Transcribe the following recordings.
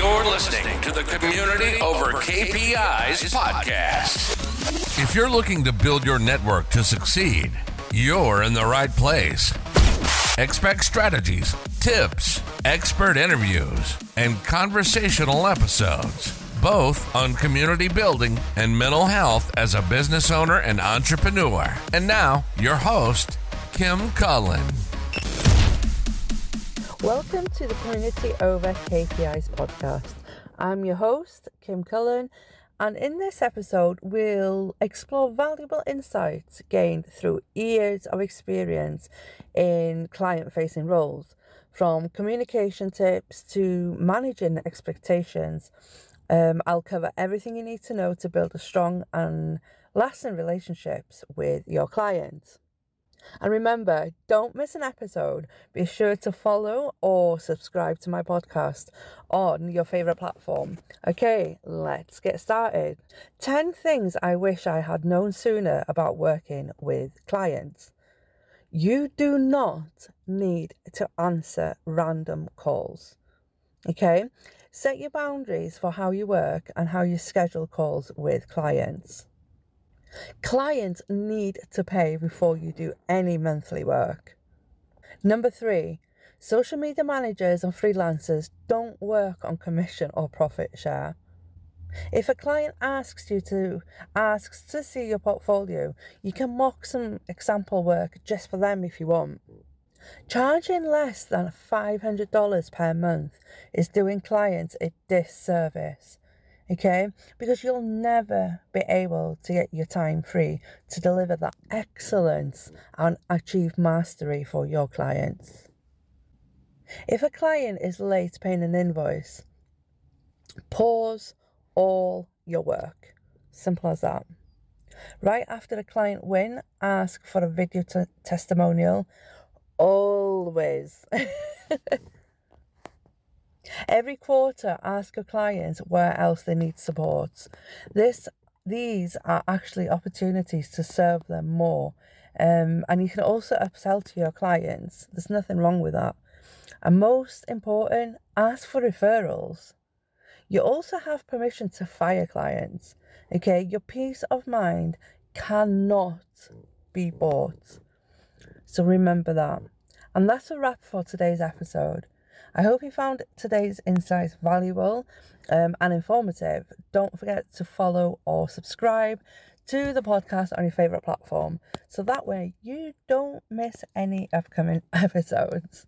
You're listening to the Community Over KPIs podcast. If you're looking to build your network to succeed, you're in the right place. Expect strategies, tips, expert interviews, and conversational episodes, both on community building and mental health as a business owner and entrepreneur. And now, your host, Kim Cullen. Welcome to the Community Over KPIs podcast. I'm your host, Kim Cullen, and in this episode, we'll explore valuable insights gained through years of experience in client facing roles, from communication tips to managing expectations. Um, I'll cover everything you need to know to build a strong and lasting relationships with your clients. And remember, don't miss an episode. Be sure to follow or subscribe to my podcast on your favorite platform. Okay, let's get started. 10 things I wish I had known sooner about working with clients. You do not need to answer random calls. Okay, set your boundaries for how you work and how you schedule calls with clients. Clients need to pay before you do any monthly work. Number three, social media managers and freelancers don't work on commission or profit share. If a client asks you to asks to see your portfolio, you can mock some example work just for them if you want. Charging less than $500 per month is doing clients a disservice okay? Because you'll never be able to get your time free to deliver that excellence and achieve mastery for your clients. If a client is late paying an invoice, pause all your work. Simple as that. Right after a client win, ask for a video t- testimonial. Always. Every quarter, ask your clients where else they need support. This, these are actually opportunities to serve them more. Um, and you can also upsell to your clients. There's nothing wrong with that. And most important, ask for referrals. You also have permission to fire clients. Okay, your peace of mind cannot be bought. So remember that. And that's a wrap for today's episode. I hope you found today's insights valuable um, and informative. Don't forget to follow or subscribe to the podcast on your favorite platform so that way you don't miss any upcoming episodes.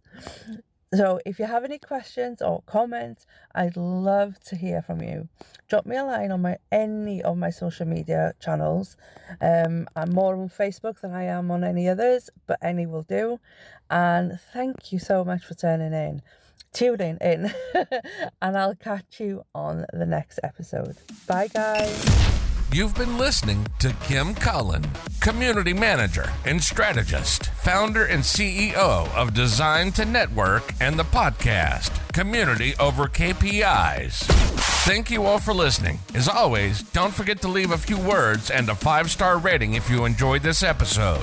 So, if you have any questions or comments, I'd love to hear from you. Drop me a line on my any of my social media channels. Um, I'm more on Facebook than I am on any others, but any will do. And thank you so much for turning in tuning in, and I'll catch you on the next episode. Bye, guys. You've been listening to Kim Cullen, Community Manager and Strategist, founder and CEO of Design to Network and the podcast, Community Over KPIs. Thank you all for listening. As always, don't forget to leave a few words and a five star rating if you enjoyed this episode.